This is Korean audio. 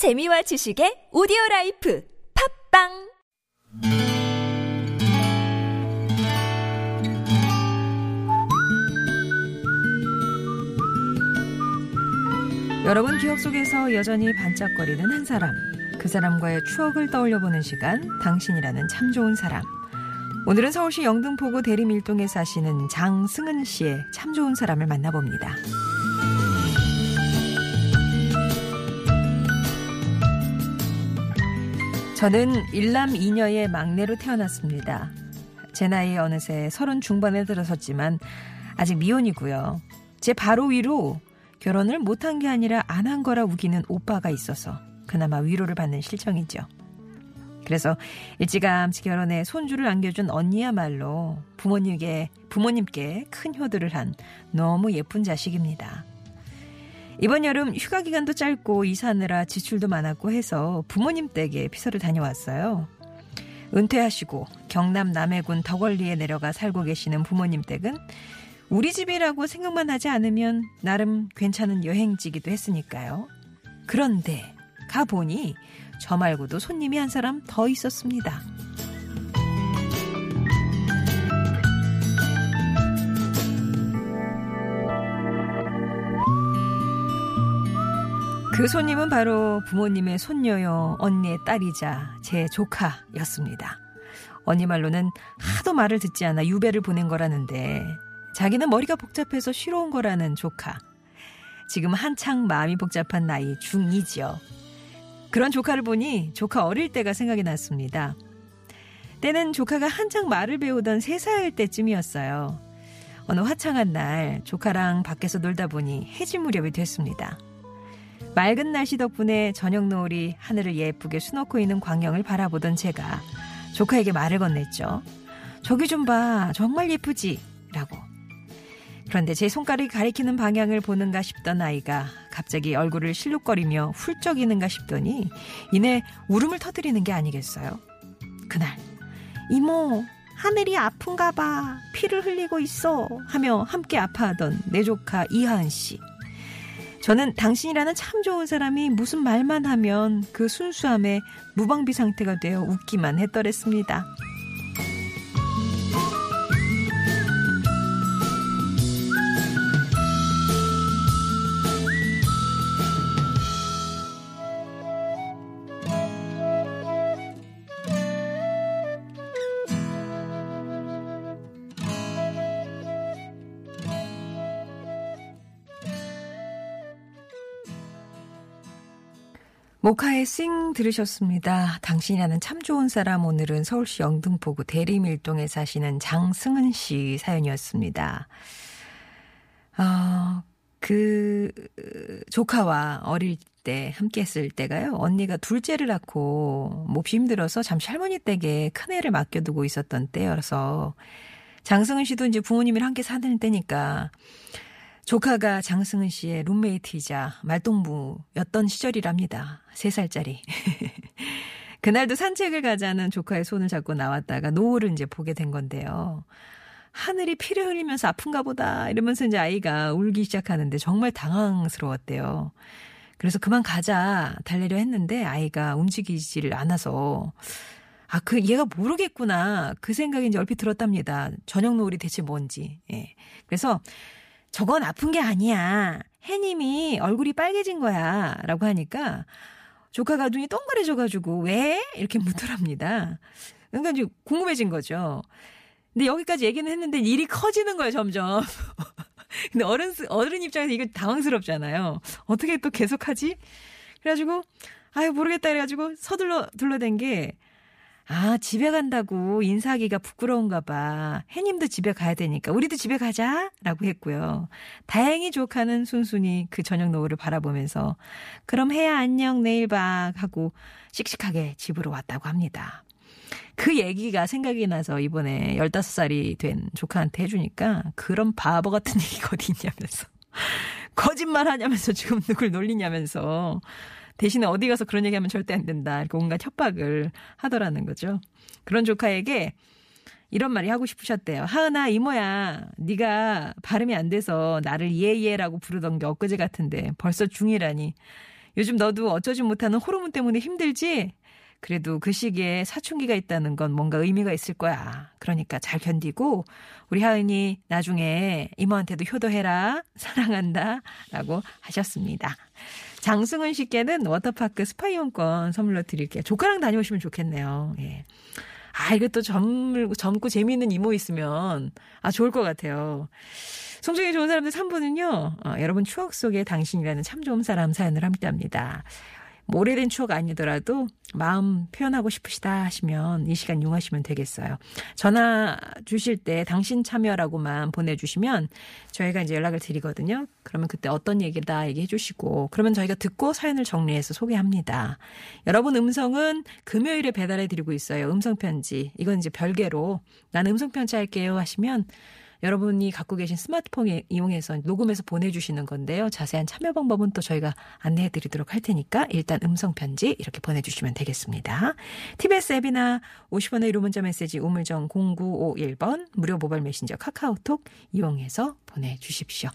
재미와 지식의 오디오 라이프 팟빵 여러분 기억 속에서 여전히 반짝거리는 한 사람. 그 사람과의 추억을 떠올려보는 시간, 당신이라는 참 좋은 사람. 오늘은 서울시 영등포구 대림 일동에 사시는 장승은 씨의 참 좋은 사람을 만나봅니다. 저는 일남 이녀의 막내로 태어났습니다. 제 나이 어느새 서른 중반에 들어섰지만 아직 미혼이고요. 제 바로 위로 결혼을 못한 게 아니라 안 한 거라 우기는 오빠가 있어서 그나마 위로를 받는 실정이죠. 그래서 일찌감치 결혼해 손주를 안겨준 언니야말로 부모님께, 부모님께 큰 효도를 한 너무 예쁜 자식입니다. 이번 여름 휴가 기간도 짧고 이사하느라 지출도 많았고 해서 부모님 댁에 피서를 다녀왔어요. 은퇴하시고 경남 남해군 덕월리에 내려가 살고 계시는 부모님 댁은 우리 집이라고 생각만 하지 않으면 나름 괜찮은 여행지기도 했으니까요. 그런데 가보니 저 말고도 손님이 한 사람 더 있었습니다. 그 손님은 바로 부모님의 손녀요, 언니의 딸이자 제 조카였습니다. 언니 말로는 하도 말을 듣지 않아 유배를 보낸 거라는데 자기는 머리가 복잡해서 쉬러 온 거라는 조카. 지금 한창 마음이 복잡한 나이 중2지요. 그런 조카를 보니 조카 어릴 때가 생각이 났습니다. 때는 조카가 한창 말을 배우던 3살 때쯤이었어요. 어느 화창한 날 조카랑 밖에서 놀다 보니 해질 무렵이 됐습니다. 맑은 날씨 덕분에 저녁 노을이 하늘을 예쁘게 수놓고 있는 광경을 바라보던 제가 조카에게 말을 건넸죠. 저기 좀 봐. 정말 예쁘지? 라고. 그런데 제 손가락이 가리키는 방향을 보는가 싶던 아이가 갑자기 얼굴을 실룩거리며 훌쩍이는가 싶더니 이내 울음을 터뜨리는 게 아니겠어요? 그날 이모 하늘이 아픈가 봐 피를 흘리고 있어 하며 함께 아파하던 내 조카 이하은 씨 저는 당신이라는 참 좋은 사람이 무슨 말만 하면 그 순수함에 무방비 상태가 되어 웃기만 했더랬습니다. 모카의 싱 들으셨습니다. 당신이라는 참 좋은 사람 오늘은 서울시 영등포구 대림일동에 사시는 장승은 씨 사연이었습니다. 어, 그 조카와 어릴 때 함께 했을 때가요. 언니가 둘째를 낳고 몹시 힘들어서 잠시 할머니 댁에 큰애를 맡겨두고 있었던 때여서 장승은 씨도 이제 부모님이랑 함께 사는 때니까 조카가 장승은 씨의 룸메이트이자 말동무였던 시절이랍니다. 3살짜리. 그날도 산책을 가자는 조카의 손을 잡고 나왔다가 노을을 이제 보게 된 건데요. 하늘이 피를 흘리면서 아픈가 보다 이러면서 이제 아이가 울기 시작하는데 정말 당황스러웠대요. 그래서 그만 가자 달래려 했는데 아이가 움직이지를 않아서 아, 그 얘가 모르겠구나. 그 생각이 이제 얼핏 들었답니다. 저녁 노을이 대체 뭔지. 예. 그래서 저건 아픈 게 아니야. 해님이 얼굴이 빨개진 거야. 라고 하니까 조카가 눈이 동그래져가지고 왜? 이렇게 묻더랍니다. 그러니까 이제 궁금해진 거죠. 근데 여기까지 얘기는 했는데 일이 커지는 거예요, 점점. 근데 어른, 어른 입장에서 이거 당황스럽잖아요. 어떻게 또 계속하지? 그래가지고, 아유, 모르겠다. 그래가지고 서둘러, 둘러댄 게, 아, 집에 간다고 인사하기가 부끄러운가 봐. 해님도 집에 가야 되니까 우리도 집에 가자. 라고 했고요. 다행히 조카는 순순히 그 저녁 노을을 바라보면서 그럼 해야 안녕 내일 봐. 하고 씩씩하게 집으로 왔다고 합니다. 그 얘기가 생각이 나서 이번에 15살이 된 조카한테 해주니까 그런 바보 같은 얘기가 어디 있냐면서. 거짓말 하냐면서 지금 누굴 놀리냐면서. 대신에 어디 가서 그런 얘기하면 절대 안 된다. 이렇게 온갖 협박을 하더라는 거죠. 그런 조카에게 이런 말이 하고 싶으셨대요. 하은아 이모야 네가 발음이 안 돼서 나를 예예라고 부르던 게 엊그제 같은데 벌써 중2라니 요즘 너도 어쩌지 못하는 호르몬 때문에 힘들지? 그래도 그 시기에 사춘기가 있다는 건 뭔가 의미가 있을 거야. 그러니까 잘 견디고 우리 하은이 나중에 이모한테도 효도해라. 사랑한다. 라고 하셨습니다. 장승은 씨께는 워터파크 스파 이용권 선물로 드릴게요. 조카랑 다녀오시면 좋겠네요. 예. 아, 이것도 젊, 젊고 재미있는 이모 있으면, 아, 좋을 것 같아요. 송중이 좋은 사람들 3부는요, 어, 여러분 추억 속에 당신이라는 참 좋은 사람 사연을 함께 합니다. 뭐 오래된 추억 아니더라도 마음 표현하고 싶으시다 하시면 이 시간 이용하시면 되겠어요. 전화 주실 때 당신 참여라고만 보내주시면 저희가 이제 연락을 드리거든요. 그러면 그때 어떤 얘기다 얘기해 주시고 그러면 저희가 듣고 사연을 정리해서 소개합니다. 여러분 음성은 금요일에 배달해 드리고 있어요. 음성 편지. 이건 이제 별개로 난 음성 편지 할게요 하시면 여러분이 갖고 계신 스마트폰 이용해서 녹음해서 보내주시는 건데요. 자세한 참여 방법은 또 저희가 안내해 드리도록 할 테니까 일단 음성 편지 이렇게 보내주시면 되겠습니다. TBS 앱이나 50원의 1호 문자 메시지 우물정 0951번 무료 모바일 메신저 카카오톡 이용해서 보내주십시오.